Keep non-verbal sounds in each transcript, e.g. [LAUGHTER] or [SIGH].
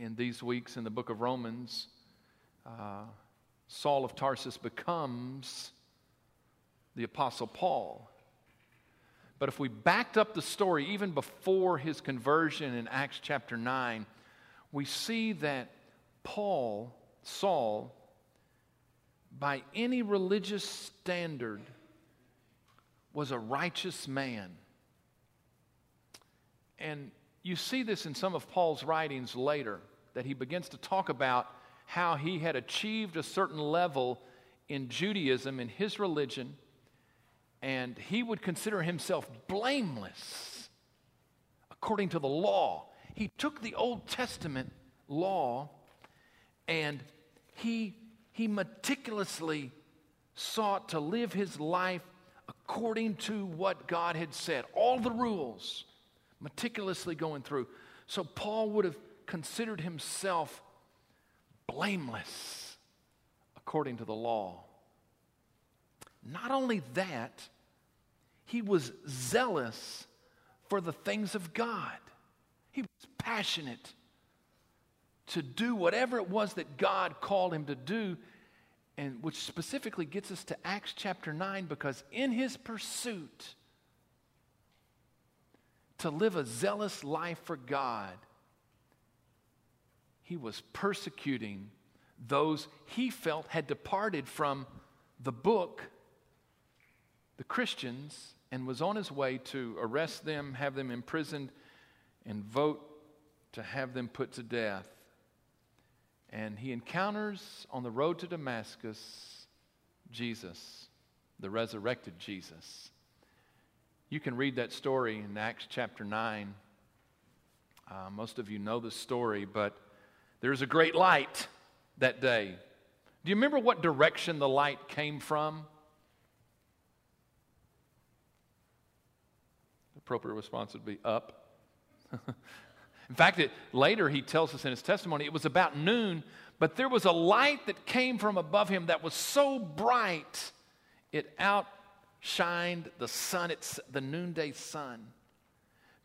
in these weeks in the book of Romans, uh, Saul of Tarsus becomes the Apostle Paul. But if we backed up the story even before his conversion in Acts chapter 9, we see that Paul, Saul, by any religious standard, was a righteous man. And you see this in some of Paul's writings later, that he begins to talk about how he had achieved a certain level in Judaism, in his religion, and he would consider himself blameless according to the law. He took the Old Testament law and he, he meticulously sought to live his life according to what God had said, all the rules, meticulously going through. So Paul would have considered himself blameless according to the law. Not only that, he was zealous for the things of God. He was passionate to do whatever it was that God called him to do, and which specifically gets us to Acts chapter 9 because in his pursuit to live a zealous life for God, he was persecuting those he felt had departed from the book, the Christians, and was on his way to arrest them, have them imprisoned, and vote to have them put to death. And he encounters on the road to Damascus Jesus, the resurrected Jesus. You can read that story in Acts chapter 9. Uh, most of you know the story, but there's a great light that day. Do you remember what direction the light came from? The appropriate response would be up. [LAUGHS] In fact, it, later he tells us in his testimony it was about noon, but there was a light that came from above him that was so bright it outshined the sun, it's the noonday sun.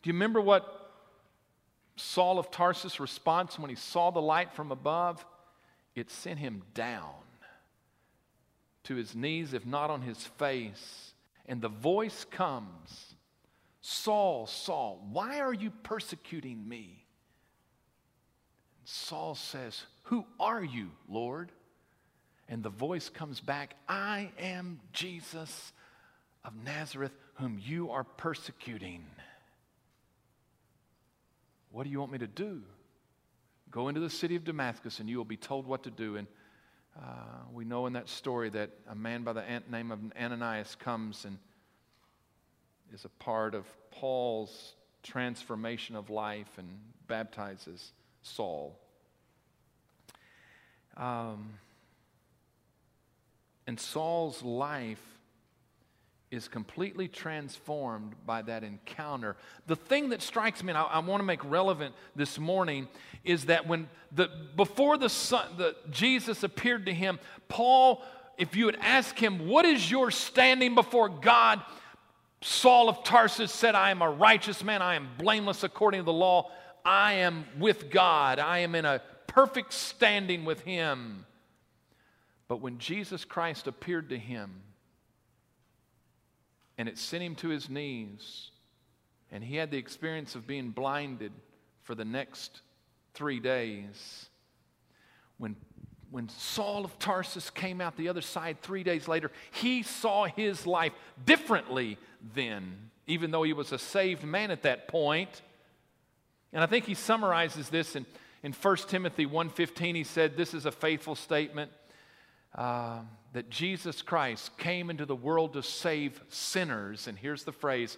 Do you remember what Saul of Tarsus' response when he saw the light from above? It sent him down to his knees, if not on his face. And the voice comes Saul, Saul, why are you persecuting me? And Saul says, Who are you, Lord? And the voice comes back, I am Jesus of Nazareth, whom you are persecuting. What do you want me to do? Go into the city of Damascus and you will be told what to do. And uh, we know in that story that a man by the name of Ananias comes and is a part of Paul's transformation of life and baptizes Saul. Um, and Saul's life is completely transformed by that encounter. The thing that strikes me, and I, I want to make relevant this morning, is that when the before the son, the Jesus appeared to him, Paul, if you had asked him, "What is your standing before God?" Saul of Tarsus said, I am a righteous man. I am blameless according to the law. I am with God. I am in a perfect standing with Him. But when Jesus Christ appeared to him and it sent him to his knees, and he had the experience of being blinded for the next three days, when when Saul of Tarsus came out the other side three days later, he saw his life differently then, even though he was a saved man at that point. And I think he summarizes this in, in 1 Timothy 1.15. He said, this is a faithful statement, uh, that Jesus Christ came into the world to save sinners. And here's the phrase,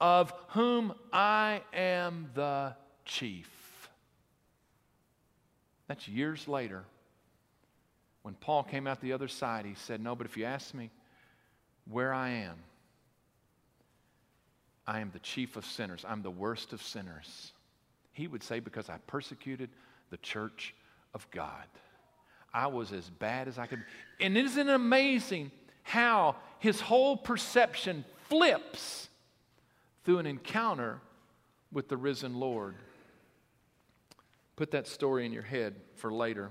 of whom I am the chief. That's years later. When Paul came out the other side, he said, No, but if you ask me where I am, I am the chief of sinners. I'm the worst of sinners. He would say, Because I persecuted the church of God. I was as bad as I could be. And isn't it amazing how his whole perception flips through an encounter with the risen Lord? Put that story in your head for later.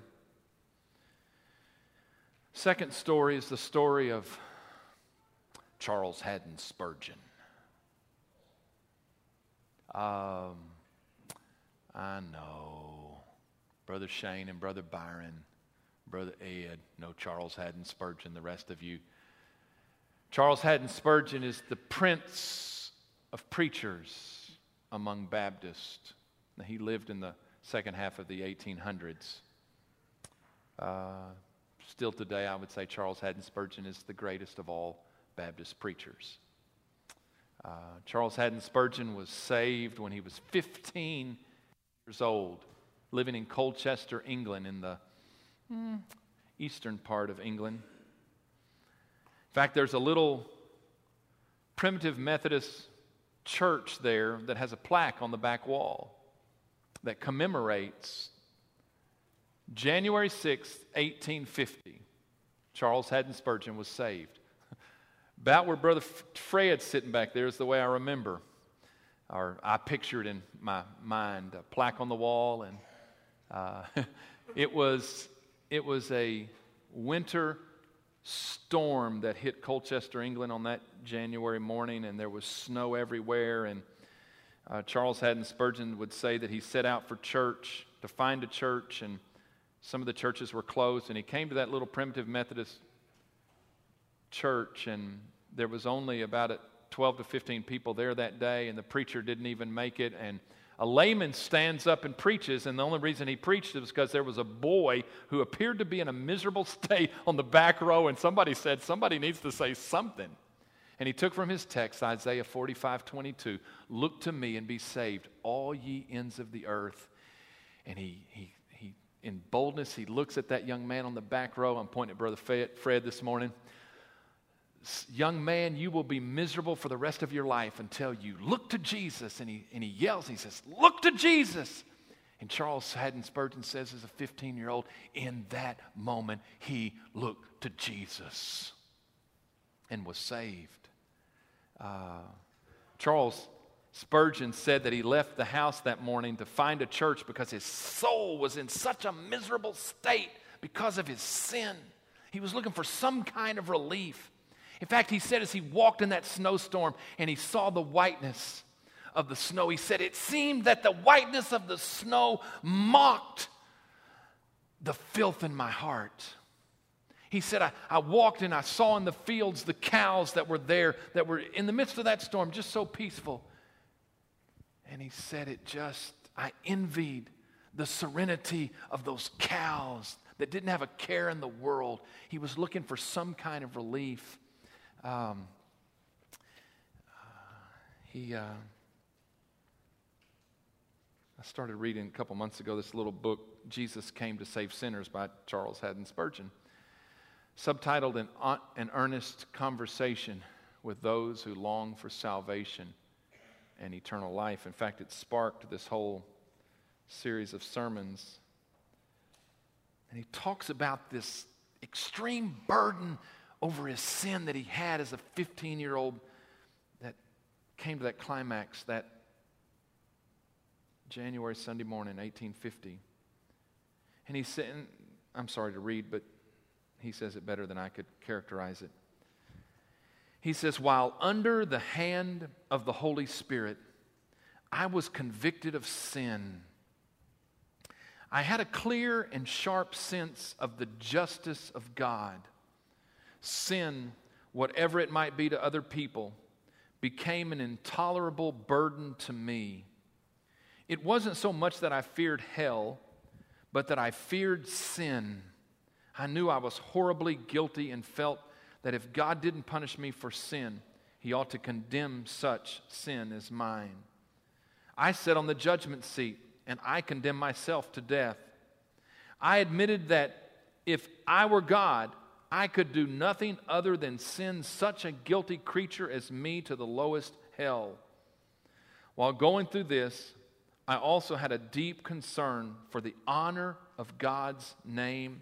Second story is the story of Charles Haddon Spurgeon. Um, I know. Brother Shane and Brother Byron, Brother Ed, no, Charles Haddon Spurgeon, the rest of you. Charles Haddon Spurgeon is the prince of preachers among Baptists. He lived in the second half of the 1800s. Uh, still today, I would say Charles Haddon Spurgeon is the greatest of all Baptist preachers. Uh, Charles Haddon Spurgeon was saved when he was 15 years old, living in Colchester, England, in the eastern part of England. In fact, there's a little primitive Methodist church there that has a plaque on the back wall that commemorates January 6, 1850. Charles Haddon Spurgeon was saved. [LAUGHS] About where Brother Fred's sitting back there is the way I remember, or I pictured in my mind a plaque on the wall, and uh, [LAUGHS] it was it was a winter storm that hit Colchester, England, on that January morning, and there was snow everywhere. And uh, Charles Haddon Spurgeon would say that he set out for church to find a church, and some of the churches were closed, and he came to that little primitive Methodist church, and there was only about 12 to 15 people there that day, and the preacher didn't even make it. And a layman stands up and preaches, and the only reason he preached was because there was a boy who appeared to be in a miserable [LAUGHS] state on the back row, and somebody said, Somebody needs to say something. And he took from his text Isaiah 45 22, Look to me and be saved, all ye ends of the earth. And he, he, he, in boldness, he looks at that young man on the back row. I'm pointing at Brother Fred this morning young man, you will be miserable for the rest of your life until you look to Jesus. And he, and he yells, he says, Look to Jesus. And Charles Haddon Spurgeon says, as a 15 year old, in that moment, he looked to Jesus and was saved. Uh, Charles Spurgeon said that he left the house that morning to find a church because his soul was in such a miserable state because of his sin. He was looking for some kind of relief. In fact, he said as he walked in that snowstorm and he saw the whiteness of the snow, he said, It seemed that the whiteness of the snow mocked the filth in my heart. He said, I, I walked and I saw in the fields the cows that were there, that were in the midst of that storm, just so peaceful. And he said, It just, I envied the serenity of those cows that didn't have a care in the world. He was looking for some kind of relief. Um, he, uh, I started reading a couple months ago this little book, Jesus Came to Save Sinners by Charles Haddon Spurgeon, subtitled An, An Earnest Conversation with Those Who Long for Salvation and Eternal Life. In fact, it sparked this whole series of sermons. And he talks about this extreme burden over his sin that he had as a 15 year old that came to that climax that January Sunday morning, 1850. And he's sitting, I'm sorry to read, but he says it better than I could characterize it. He says, While under the hand of the Holy Spirit, I was convicted of sin. I had a clear and sharp sense of the justice of God sin, whatever it might be to other people, became an intolerable burden to me. It wasn't so much that I feared hell, but that I feared sin. I knew I was horribly guilty and felt that if God didn't punish me for sin, he ought to condemn such sin as mine. I sat on the judgment seat and I condemned myself to death. I admitted that if I were God, I could do nothing other than send such a guilty creature as me to the lowest hell. While going through this, I also had a deep concern for the honor of God's name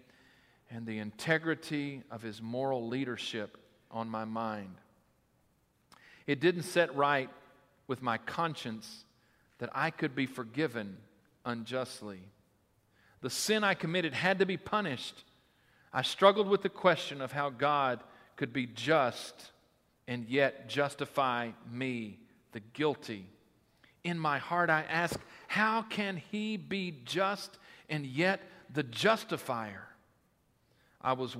and the integrity of his moral leadership on my mind. It didn't set right with my conscience that I could be forgiven unjustly. The sin I committed had to be punished. I struggled with the question of how God could be just and yet justify me, the guilty. In my heart, I ask, how can he be just and yet the justifier? I was,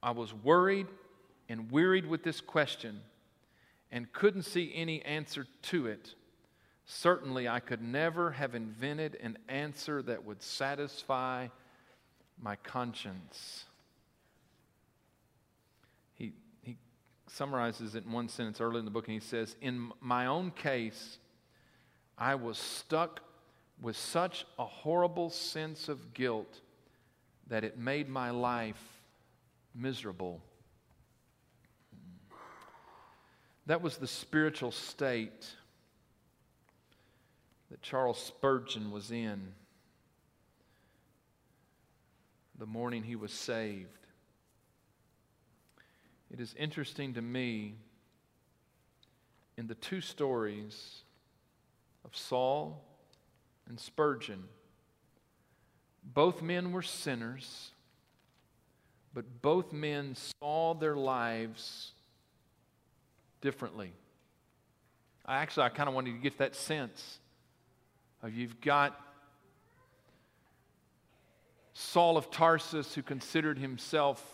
I was worried and wearied with this question and couldn't see any answer to it. Certainly, I could never have invented an answer that would satisfy my conscience. He, he summarizes it in one sentence early in the book, and he says, In my own case, I was stuck with such a horrible sense of guilt that it made my life miserable. That was the spiritual state that Charles Spurgeon was in the morning he was saved. It is interesting to me in the two stories of Saul and Spurgeon. Both men were sinners, but both men saw their lives differently. I actually, I kind of wanted to get that sense of you've got Saul of Tarsus who considered himself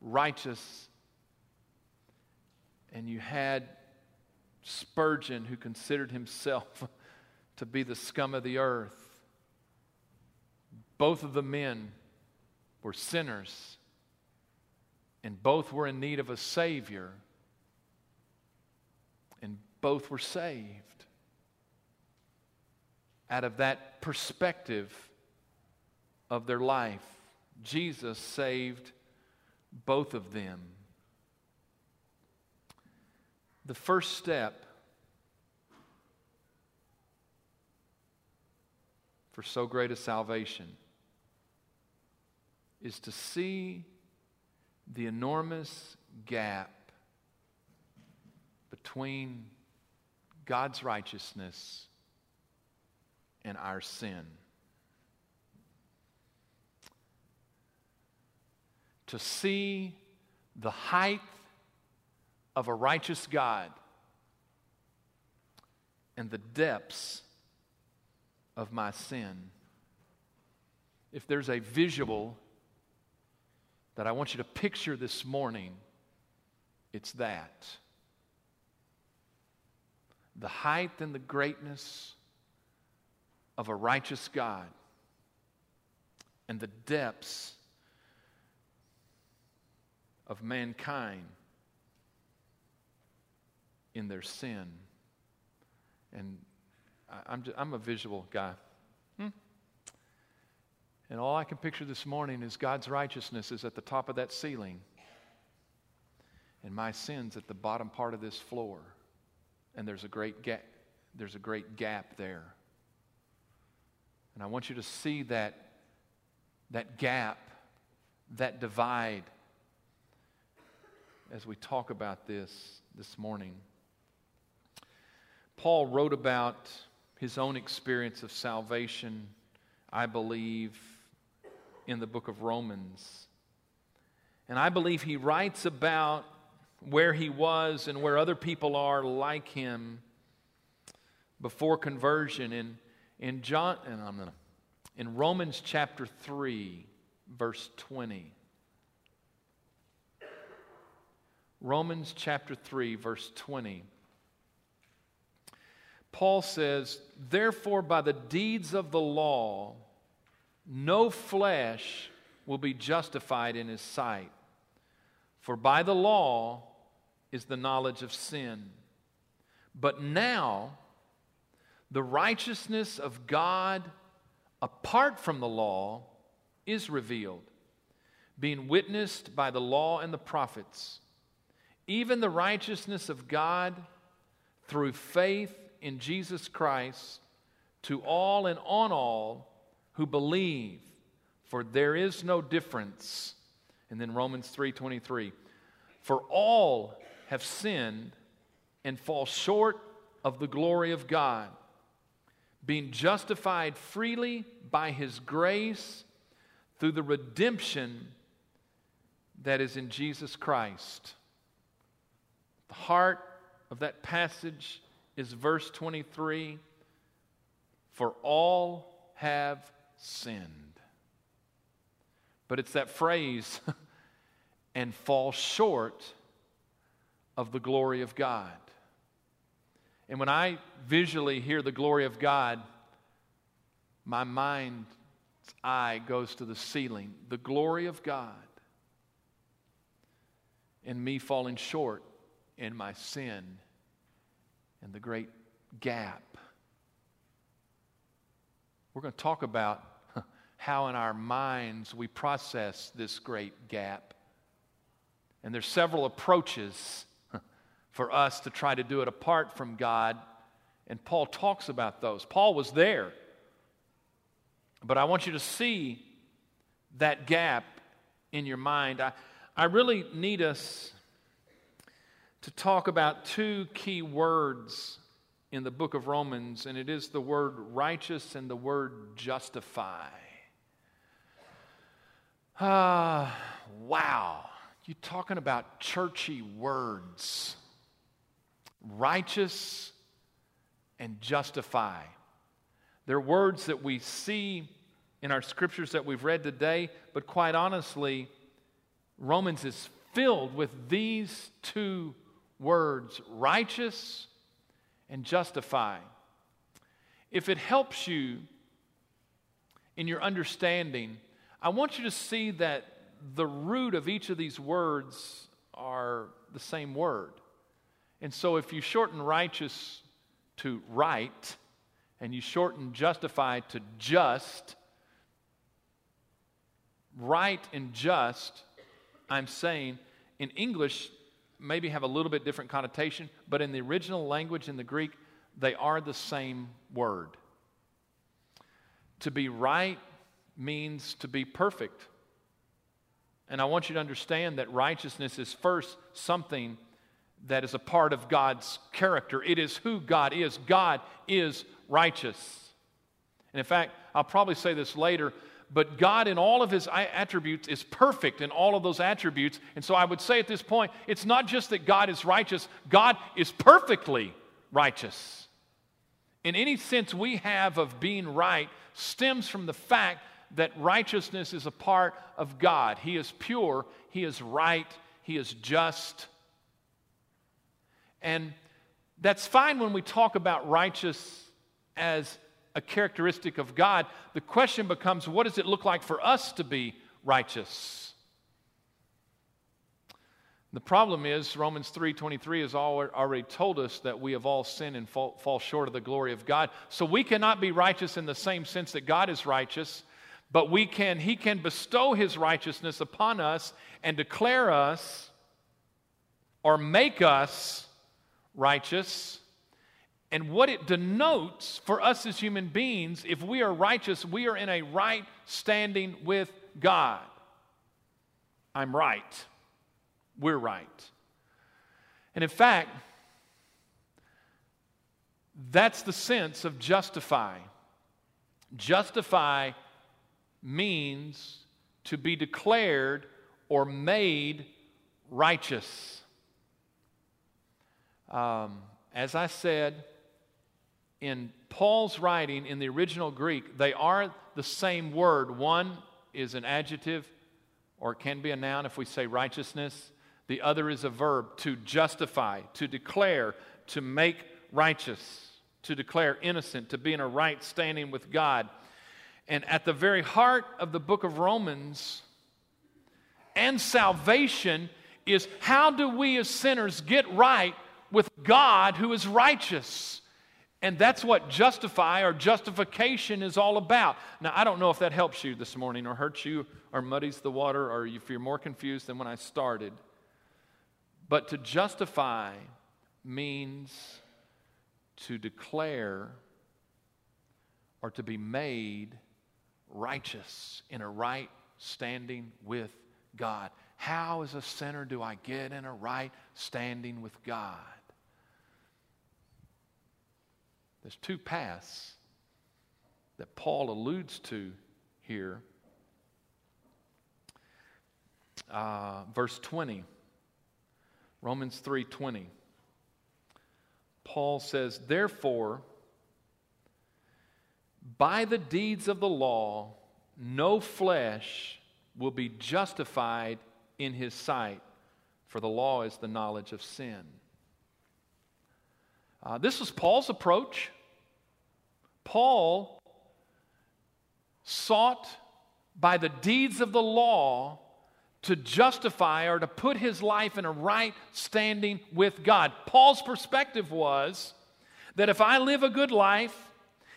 righteous, and you had Spurgeon who considered himself [LAUGHS] to be the scum of the earth. Both of the men were sinners, and both were in need of a Savior, and both were saved. Out of that perspective of their life, Jesus saved both of them. The first step for so great a salvation is to see the enormous gap between God's righteousness and our sin. To see the height of a righteous God and the depths of my sin. If there's a visual that I want you to picture this morning, it's that. The height and the greatness of a righteous God and the depths of mankind in their sin. And I'm, just, I'm a visual guy. Hmm? And all I can picture this morning is God's righteousness is at the top of that ceiling, and my sins at the bottom part of this floor. And there's a great gap. There's a great gap there. And I want you to see that, that gap, that divide, as we talk about this this morning. Paul wrote about his own experience of salvation, I believe, in the book of Romans. And I believe he writes about where he was and where other people are like him before conversion. In, in, John, and I'm gonna, in Romans chapter 3, verse 20. Romans chapter 3, verse 20. Paul says, Therefore, by the deeds of the law, no flesh will be justified in his sight. For by the law is the knowledge of sin. But now, the righteousness of God apart from the law is revealed, being witnessed by the law and the prophets, even the righteousness of God through faith in Jesus Christ to all and on all who believe, for there is no difference. And then Romans 3:23, for all have sinned and fall short of the glory of God, being justified freely by his grace through the redemption that is in Jesus Christ. The heart of that passage is verse 23 For all have sinned. But it's that phrase, [LAUGHS] and fall short of the glory of God. And when I visually hear the glory of God, my mind's eye goes to the ceiling. The glory of God and me falling short in my sin and the great gap. We're going to talk about [LAUGHS] how in our minds we process this great gap. And there's several approaches [LAUGHS] for us to try to do it apart from God. And Paul talks about those. Paul was there. But I want you to see that gap in your mind. I, I really need us to talk about two key words in the book of Romans, and it is the word righteous and the word justify. Ah, wow. You're talking about churchy words. Righteous and justify. They're words that we see in our scriptures that we've read today, but quite honestly, Romans is filled with these two words righteous and justify. If it helps you in your understanding, I want you to see that the root of each of these words are the same word. And so if you shorten righteous to right, and you shorten justify to just, right and just, I'm saying in English, maybe have a little bit different connotation, but in the original language in the Greek, they are the same word. To be right means to be perfect. And I want you to understand that righteousness is first something that is a part of God's character. It is who God is. God is righteous. And in fact, I'll probably say this later, but God, in all of his attributes, is perfect in all of those attributes. And so I would say at this point, it's not just that God is righteous, God is perfectly righteous. In any sense we have of being right stems from the fact that righteousness is a part of God. He is pure, He is right, He is just. And that's fine when we talk about righteous as a characteristic of God. The question becomes what does it look like for us to be righteous? The problem is Romans 3:23 has already told us that we have all sinned and fall, fall short of the glory of God. So we cannot be righteous in the same sense that God is righteous, but we can he can bestow his righteousness upon us and declare us or make us righteous and what it denotes for us as human beings, if we are righteous, we are in a right standing with God. I'm right. We're right. And in fact, that's the sense of justify. Justify means to be declared or made righteous. Um, as I said, in Paul's writing in the original Greek, they are the same word. One is an adjective, or can be a noun if we say righteousness. The other is a verb to justify, to declare, to make righteous, to declare innocent, to be in a right standing with God. And at the very heart of the book of Romans and salvation is how do we as sinners get right with God who is righteous? And that's what justify or justification is all about. Now, I don't know if that helps you this morning or hurts you or muddies the water or if you're more confused than when I started. But to justify means to declare or to be made righteous in a right standing with God. How, as a sinner, do I get in a right standing with God? There's two paths that Paul alludes to here. uh, verse 20. Romans 3:20. Paul says, "Therefore, by the deeds of the law, no flesh will be justified in his sight, for the law is the knowledge of sin." Uh, this was Paul's approach. Paul sought by the deeds of the law to justify or to put his life in a right standing with God. Paul's perspective was that if I live a good life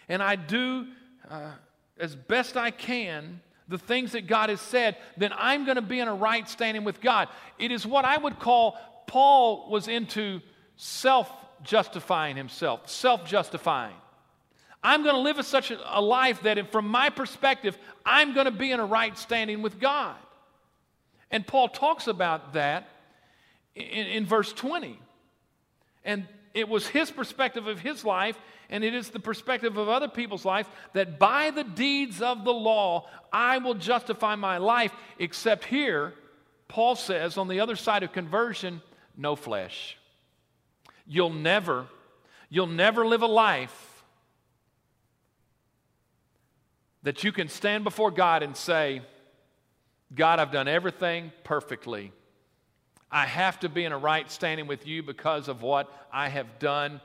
and I do uh, as best I can the things that God has said, then I'm going to be in a right standing with God. It is what I would call Paul was into self justifying himself, self justifying. I'm going to live such a, a life that, from my perspective, I'm going to be in a right standing with God. And Paul talks about that in, in verse 20. And it was his perspective of his life, and it is the perspective of other people's life that by the deeds of the law I will justify my life, except here, Paul says on the other side of conversion, no flesh. You'll never, you'll never live a life that you can stand before God and say, God, I've done everything perfectly. I have to be in a right standing with you because of what I have done.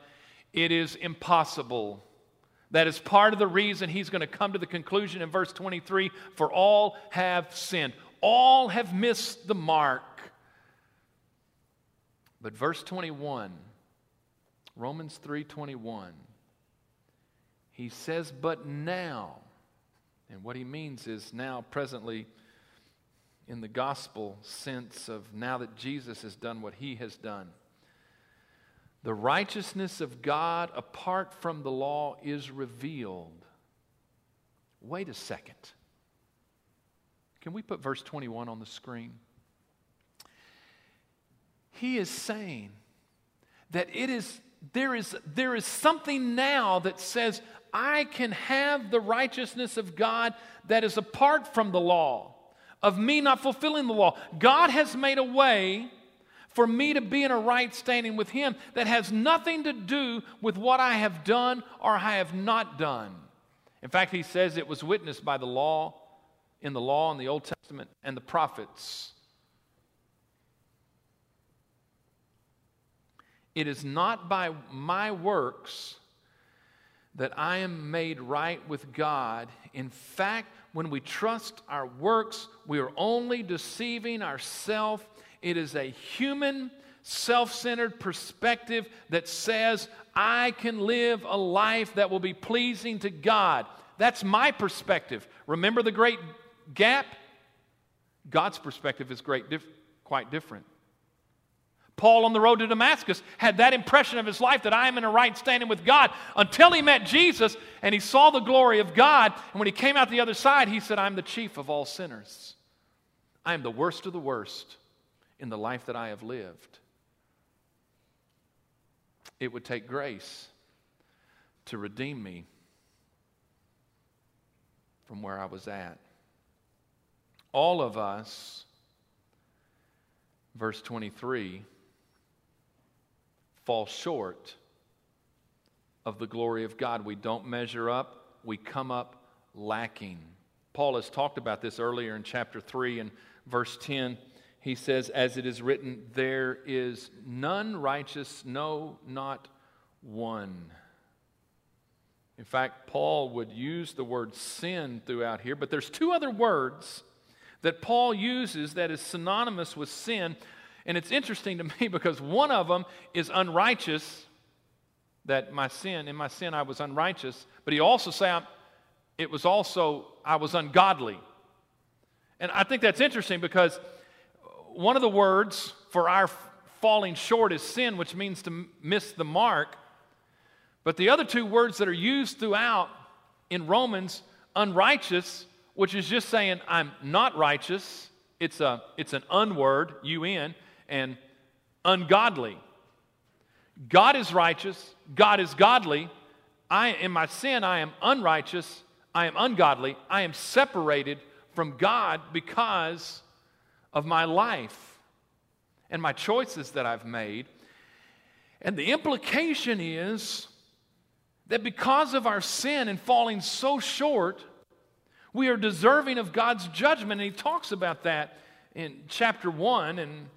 It is impossible. That is part of the reason he's going to come to the conclusion in verse 23 for all have sinned. All have missed the mark. But verse 21, Romans 3:21, he says, "But now and what he means is now, presently, in the gospel sense of now that Jesus has done what he has done. The righteousness of God apart from the law is revealed. Wait a second. Can we put verse 21 on the screen? He is saying that it is there is there is something now that says I can have the righteousness of God that is apart from the law, of me not fulfilling the law. God has made a way for me to be in a right standing with Him that has nothing to do with what I have done or I have not done. In fact, He says it was witnessed by the law, in the law in the Old Testament, and the prophets. It is not by my works that I am made right with God. In fact, when we trust our works, we are only deceiving ourselves. It is a human, self centered perspective that says, I can live a life that will be pleasing to God. That's my perspective. Remember the great gap? God's perspective is great, quite different. Paul on the road to Damascus had that impression of his life that I am in a right standing with God until he met Jesus and he saw the glory of God. And when he came out the other side, he said, I'm the chief of all sinners. I am the worst of the worst in the life that I have lived. It would take grace to redeem me from where I was at. All of us, verse 23, fall short of the glory of God. We don't measure up, we come up lacking. Paul has talked about this earlier in chapter 3 and verse 10. He says, As it is written, there is none righteous, no, not one. In fact, Paul would use the word sin throughout here, but there's two other words that Paul uses that is synonymous with sin and it's interesting to [LAUGHS] me because one of them is unrighteous, that my sin, in my sin I was unrighteous, but he also said it was also, I was ungodly. And I think that's interesting because one of the words for our falling short is sin, which means to miss the mark. But the other two words that are used throughout in Romans, unrighteous, which is just saying I'm not righteous, it's, a, it's an unword, un, and ungodly. God is righteous, God is godly. I in my sin I am unrighteous, I am ungodly. I am separated from God because of my life and my choices that I've made. And the implication is that because of our sin and falling so short, we are deserving of God's judgment. And he talks about that in chapter 1 and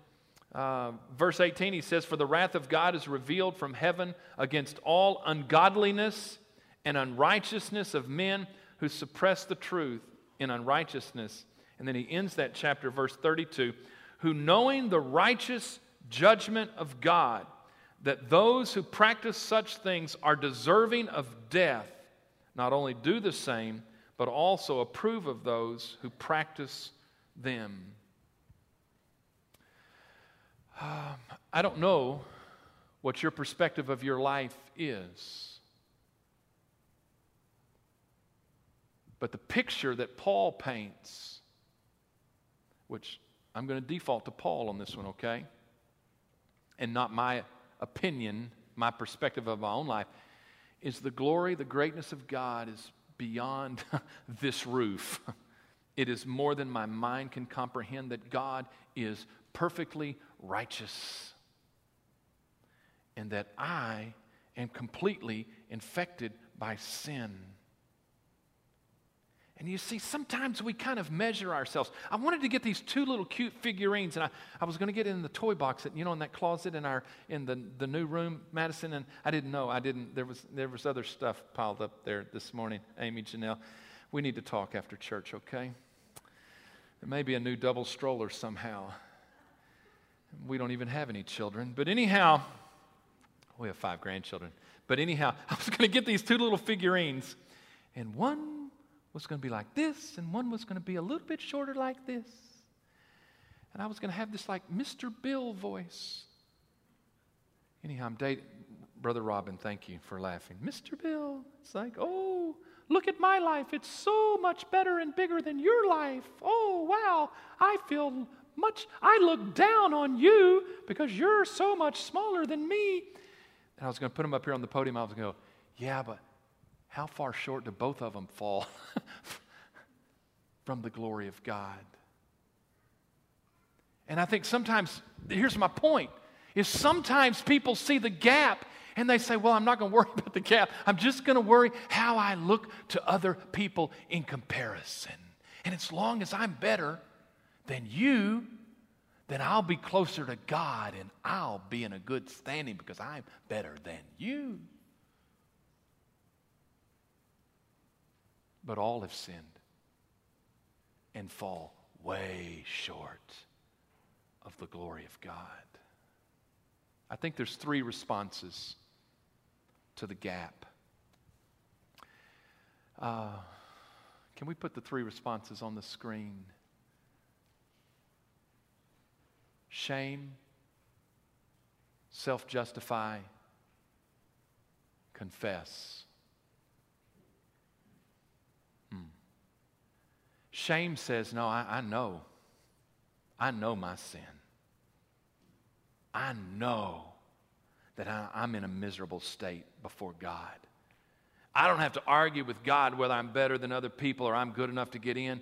uh, verse 18. He says, For the wrath of God is revealed from heaven against all ungodliness and unrighteousness of men who suppress the truth in unrighteousness. And then he ends that chapter, verse 32 who knowing the righteous judgment of God, that those who practice such things are deserving of death, not only do the same, but also approve of those who practice them. Um, I don't know what your perspective of your life is. But the picture that Paul paints, which I'm going to default to Paul on this one, okay? And not my opinion, my perspective of my own life, is the glory, the greatness of God is beyond [LAUGHS] this roof. [LAUGHS] It is more than my mind can comprehend that God is perfectly righteous and that I am completely infected by sin. And you see, sometimes we kind of measure ourselves. I wanted to get these two little cute figurines, and I, I was going to get in the toy box, that, you know, in that closet in our in the, the new room, Madison. And I didn't know. I didn't. There was there was other stuff piled up there this morning. Amy, Janelle, we need to talk after church, okay? There may be a new double stroller somehow. We don't even have any children, but anyhow, we have five grandchildren. But anyhow, [LAUGHS] I was going to get these two little figurines, and one was going to be like this, and one was going to be a little bit shorter like this. And I was going to have this like Mr. Bill voice. Anyhow, I'm dating Brother Robin, thank you for laughing. Mr. Bill, it's like, oh, look at my life. It's so much better and bigger than your life. Oh, wow. I feel much, I look down on you because you're so much smaller than me. And I was going to put him up here on the podium. I was going to go, yeah, but how far short do both of them fall [LAUGHS] from the glory of God? And I think sometimes, here's my point, is sometimes people see the gap and they say, well, I'm not going [LAUGHS] to worry about the gap. I'm just going to worry how I look to other people in comparison. And as long as I'm better than you, then I'll be closer to God and I'll be in a good standing because I'm better than you. But all have sinned and fall way short of the glory of God. I think there's three responses to the gap. Uh, can we put the three responses on the screen? Shame, self justify, confess. Hmm. Shame says, No, I, I know. I know my sin. I know that I, I'm in a miserable state before God. I don't have to argue with God whether I'm better than other people or I'm good enough to get in.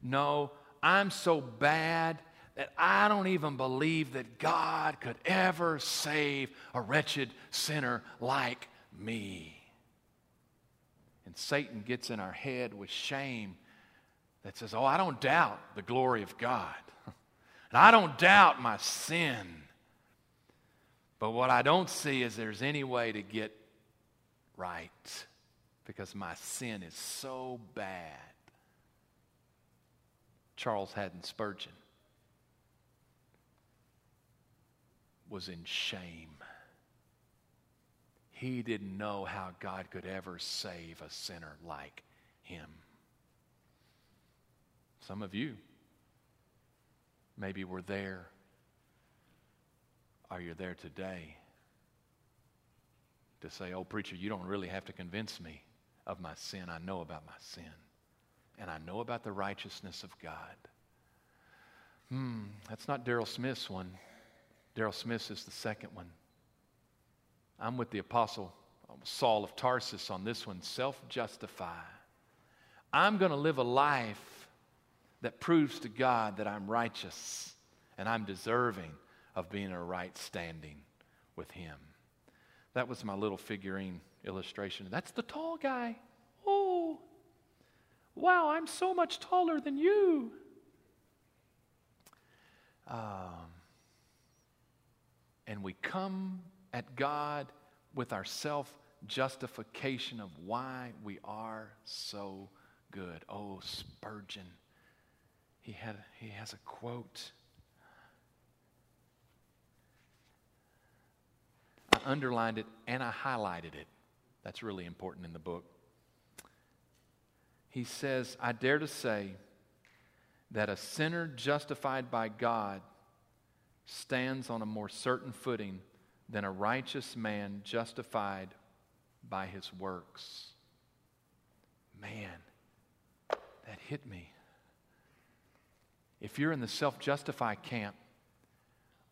No, I'm so bad that I don't even believe that God could ever save a wretched sinner like me. And Satan gets in our head with shame that says, Oh, I don't doubt the glory of God. [LAUGHS] And I don't doubt my sin. But what I don't see is there's any way to get right because my sin is so bad. Charles Haddon Spurgeon was in shame. He didn't know how God could ever save a sinner like him. Some of you maybe were there. Are you there today to say, oh, preacher, you don't really have to convince me of my sin. I know about my sin. And I know about the righteousness of God. Hmm, that's not Daryl Smith's one. Daryl Smith is the second one. I'm with the apostle Saul of Tarsus on this one self justify. I'm going to live a life that proves to God that I'm righteous and I'm deserving of being in a right standing with Him. That was my little figurine illustration. That's the tall guy. Oh, wow, I'm so much taller than you. Um, and we come at God with our self justification of why we are so good. Oh, Spurgeon. He, had, he has a quote. I underlined it and I highlighted it. That's really important in the book. He says, I dare to say that a sinner justified by God stands on a more certain footing than a righteous man justified by his works. Man, that hit me. If you're in the self justify camp,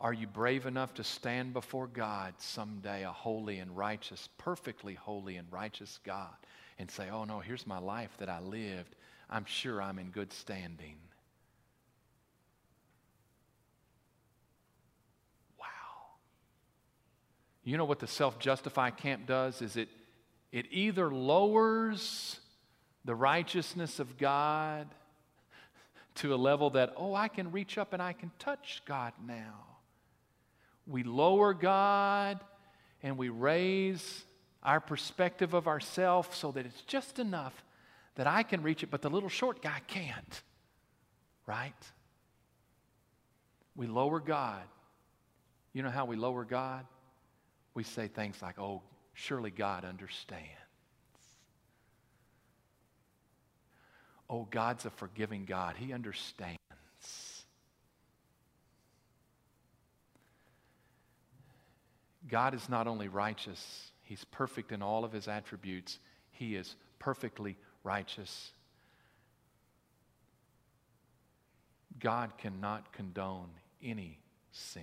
are you brave enough to stand before God someday, a holy and righteous, perfectly holy and righteous God, and say, Oh no, here's my life that I lived. I'm sure I'm in good standing. Wow. You know what the self justify camp does? Is it, it either lowers the righteousness of God to a level that, oh, I can reach up and I can touch God now we lower God and we raise our perspective of ourselves so that it's just enough that I can reach it, but the little short guy can't. Right? We lower God. You know how we lower God? We say things like, oh, surely God understands. Oh, God's a forgiving God. He understands. God is not only righteous, He's perfect in all of His attributes, He is perfectly righteous. God cannot condone any sin.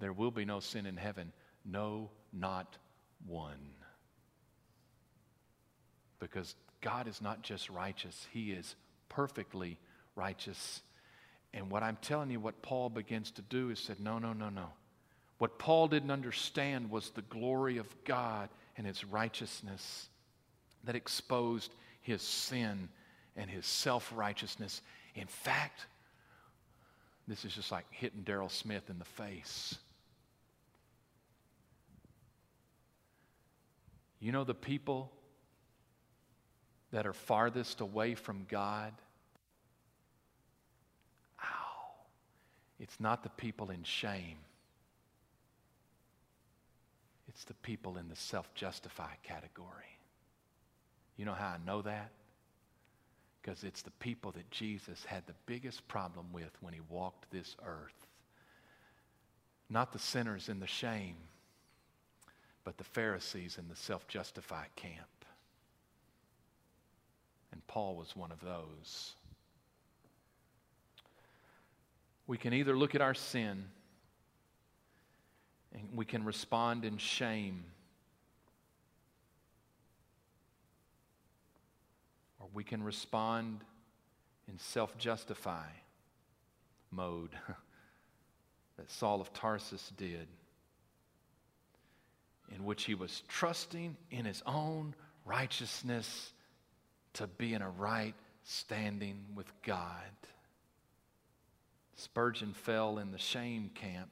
There will be no sin in heaven. No, not one. Because God is not just righteous, He is perfectly righteous. And what I'm telling you, what Paul begins to do is said, no, no, no, no. What Paul didn't understand was the glory of God and his righteousness that exposed his sin and his self righteousness. In fact, this is just like hitting Daryl Smith in the face. You know the people that are farthest away from God? Ow. It's not the people in shame, it's the people in the self justify category. You know how I know that? Because it's the people that Jesus had the biggest problem with when he walked this earth. Not the sinners in the shame, but the Pharisees in the self justify camp. And Paul was one of those. We can either look at our sin and we can respond in shame, or we can respond in self justify mode [LAUGHS] that Saul of Tarsus did, in which he was trusting in his own righteousness to be in a right standing with God. Spurgeon fell in the shame camp.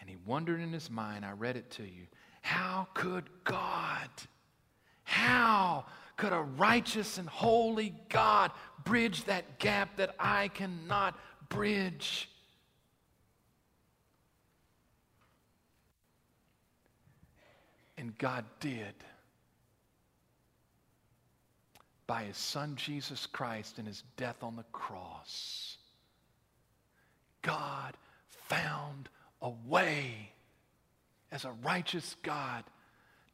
And he wondered in his mind, I read it to you, how could God, how could a righteous and holy God bridge that gap that I cannot bridge? And God did by his son Jesus Christ and his death on the cross. God found a way as a righteous God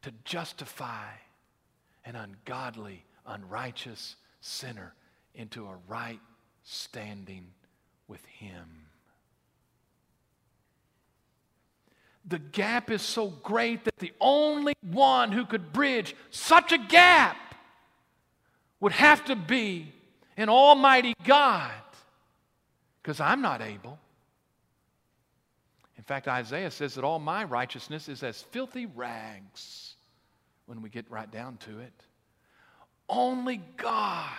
to justify an ungodly, unrighteous sinner into a right standing with him. The gap is so great that the only one who could bridge such a gap would have to be an almighty God because I'm not able. In fact, Isaiah says that all my righteousness is as filthy rags when we get right down to it. Only God,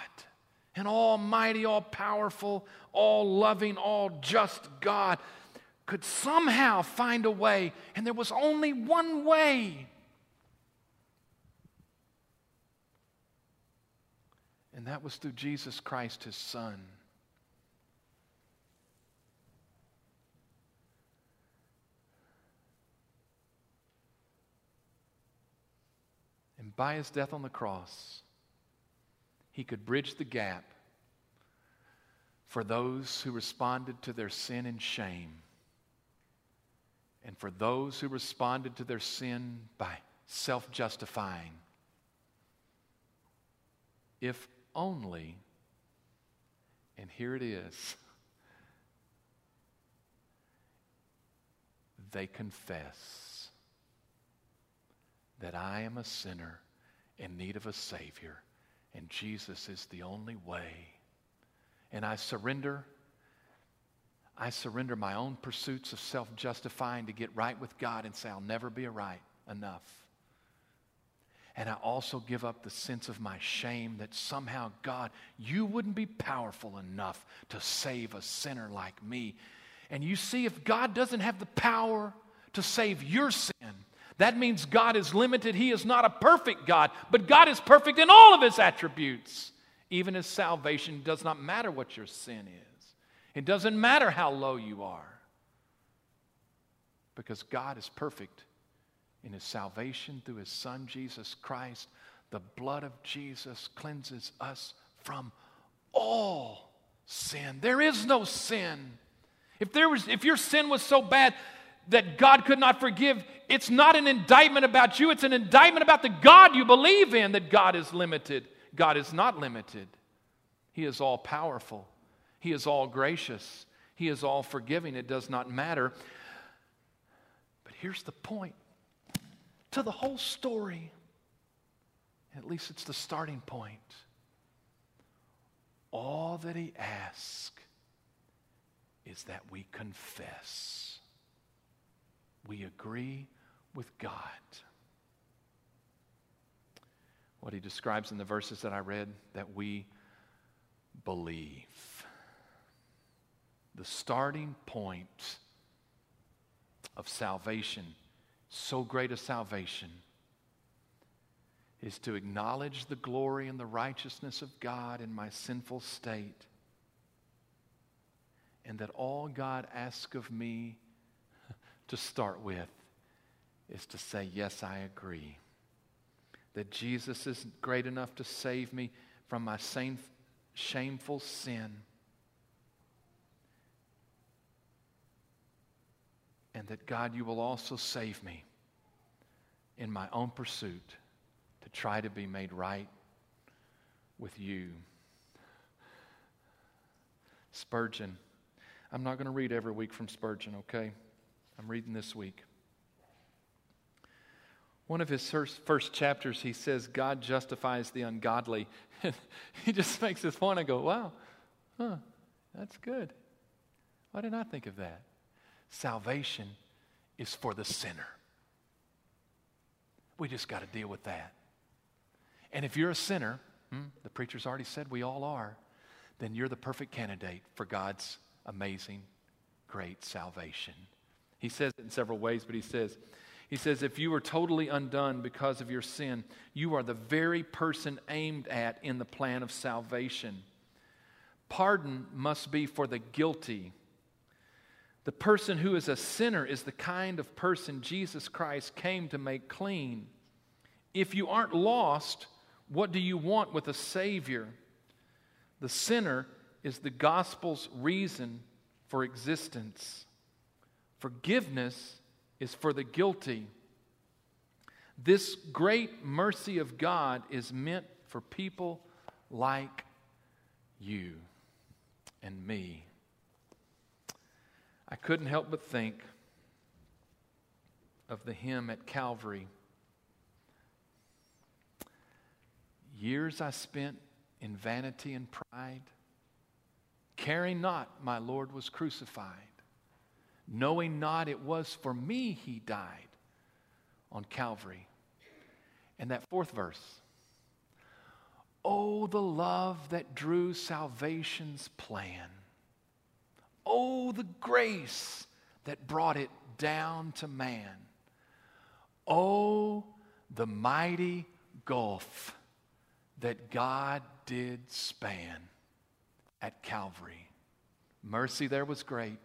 an almighty, all powerful, all loving, all just God, could somehow find a way, and there was only one way. And that was through Jesus Christ, his Son. And by his death on the cross, he could bridge the gap for those who responded to their sin and shame, and for those who responded to their sin by self justifying. If only, and here it is, they confess that I am a sinner in need of a Savior, and Jesus is the only way. And I surrender. I surrender my own pursuits of self justifying to get right with God and say, I'll never be right enough. And I also give up the sense of my shame that somehow, God, you wouldn't be powerful enough to save a sinner like me. And you see, if God doesn't have the power to save your sin, that means God is limited. He is not a perfect God, but God is perfect in all of his attributes. Even his salvation does not matter what your sin is, it doesn't matter how low you are, because God is perfect in his salvation through his son Jesus Christ. The blood of Jesus cleanses us from all sin. There is no sin. If, there was, if your sin was so bad that God could not forgive, it's not an indictment about you, it's an indictment about the God you believe in that God is limited. God is not limited. He is all powerful, He is all gracious, He is all forgiving. It does not matter. But here's the point to the whole story. At least it's the starting point. All that he asks is that we confess. We agree with God. What he describes in the verses that I read, that we believe. The starting point of salvation so great a salvation is to acknowledge the glory and the righteousness of God in my sinful state, and that all God asks of me to start with is to say, Yes, I agree. That Jesus is great enough to save me from my same, shameful sin and that God, you will also save me in my own pursuit to try to be made right with you. Spurgeon. I'm not going to read every week from Spurgeon, okay? I'm reading this week. One of his first, first chapters, he says, God justifies the ungodly. [LAUGHS] he just makes this point. I go, wow, huh, that's good. Why didn't I think of that? Salvation is for the sinner. We just got to deal with that. And if you're a sinner, hmm, the preacher's already said we all are, then you're the perfect candidate for God's amazing, great salvation. He says it in several ways, but he says, he says, if you are totally undone because of your sin, you are the very person aimed at in the plan of salvation. Pardon must be for the guilty the person who is a sinner is the kind of person Jesus Christ came to make clean. If you aren't lost, what do you want with a Savior? The sinner is the gospel's reason for existence. Forgiveness is for the guilty. This great mercy of God is meant for people like you and me. I couldn't help but think of the hymn at Calvary. Years I spent in vanity and pride, caring not my Lord was crucified, knowing not it was for me he died on Calvary. And that fourth verse. Oh, the love that drew salvation's plan. Oh, the grace that brought it down to man. Oh, the mighty gulf that God did span at Calvary. Mercy there was great,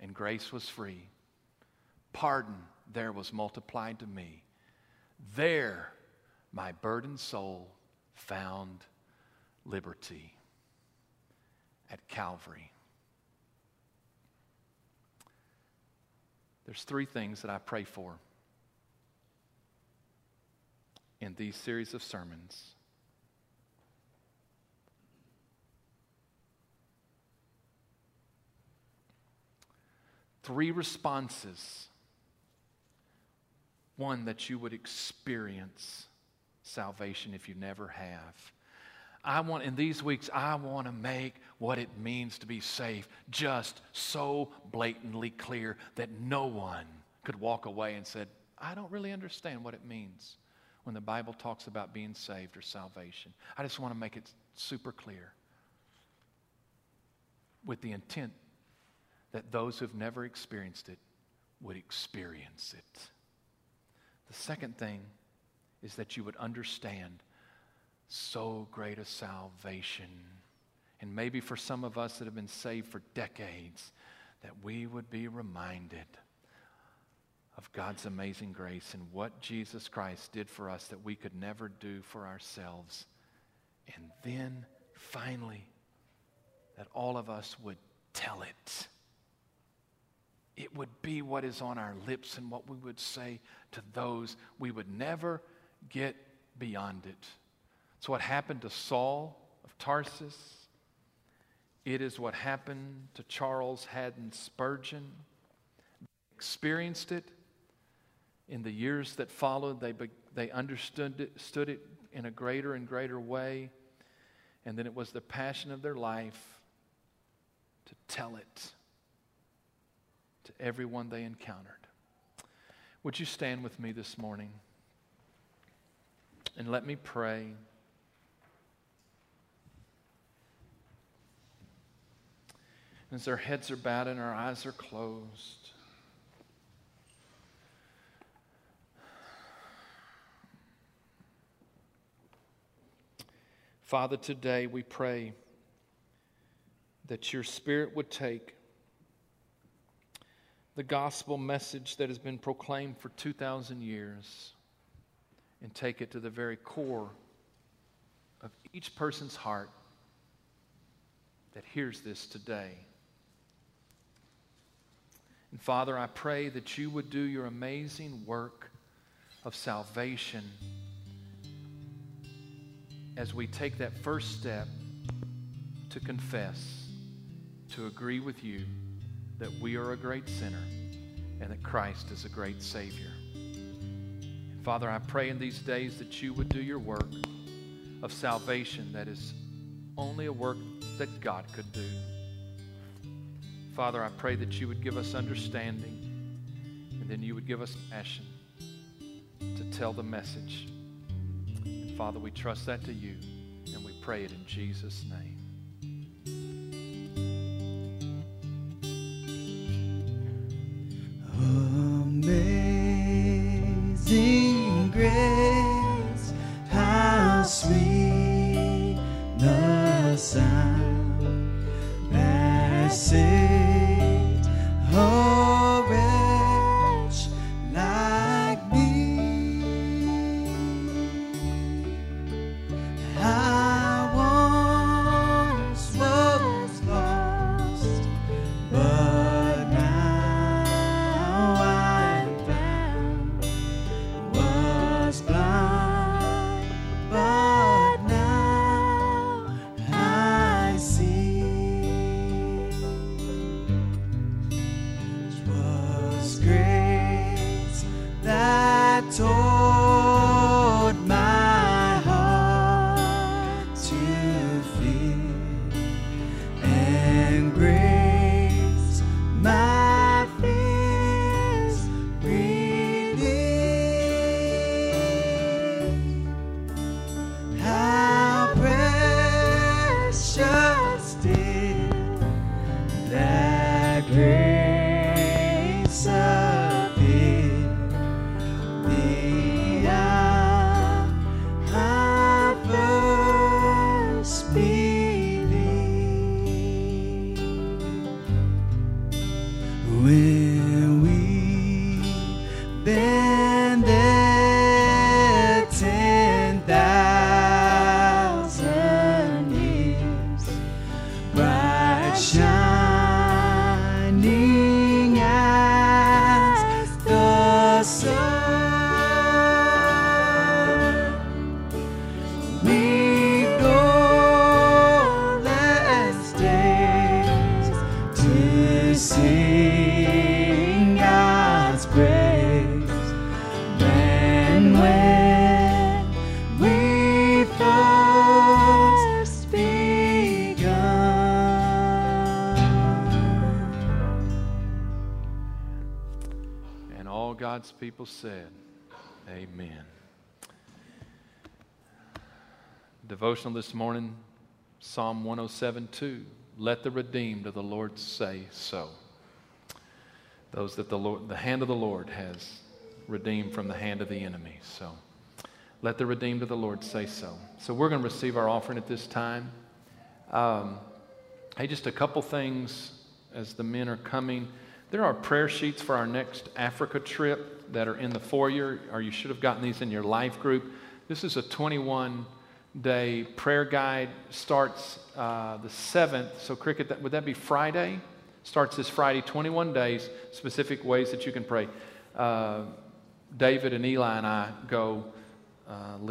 and grace was free. Pardon there was multiplied to me. There my burdened soul found liberty at Calvary. There's three things that I pray for in these series of sermons. Three responses. One, that you would experience salvation if you never have. I want, in these weeks, I want to make what it means to be safe just so blatantly clear that no one could walk away and said, I don't really understand what it means when the Bible talks about being saved or salvation. I just want to make it super clear with the intent that those who've never experienced it would experience it. The second thing is that you would understand so great a salvation. And maybe for some of us that have been saved for decades, that we would be reminded of God's amazing grace and what Jesus Christ did for us that we could never do for ourselves. And then finally, that all of us would tell it. It would be what is on our lips and what we would say to those. We would never get beyond it. It's what happened to Saul of Tarsus. It is what happened to Charles Haddon Spurgeon. They experienced it. In the years that followed, they, they understood it, it in a greater and greater way. And then it was the passion of their life to tell it to everyone they encountered. Would you stand with me this morning? And let me pray. As our heads are bowed and our eyes are closed. Father, today we pray that your Spirit would take the gospel message that has been proclaimed for 2,000 years and take it to the very core of each person's heart that hears this today. And Father, I pray that you would do your amazing work of salvation as we take that first step to confess, to agree with you that we are a great sinner and that Christ is a great Savior. Father, I pray in these days that you would do your work of salvation that is only a work that God could do. Father, I pray that you would give us understanding and then you would give us passion to tell the message. And Father, we trust that to you and we pray it in Jesus' name. Amazing grace, how sweet the sound that. People said, Amen. Devotional this morning, Psalm 107 2. Let the redeemed of the Lord say so. Those that the, Lord, the hand of the Lord has redeemed from the hand of the enemy. So let the redeemed of the Lord say so. So we're going to receive our offering at this time. Um, hey, just a couple things as the men are coming. There are prayer sheets for our next Africa trip that are in the foyer, or you should have gotten these in your life group. This is a 21 day prayer guide. Starts uh, the 7th. So, Cricket, that, would that be Friday? Starts this Friday, 21 days, specific ways that you can pray. Uh, David and Eli and I go uh, lead.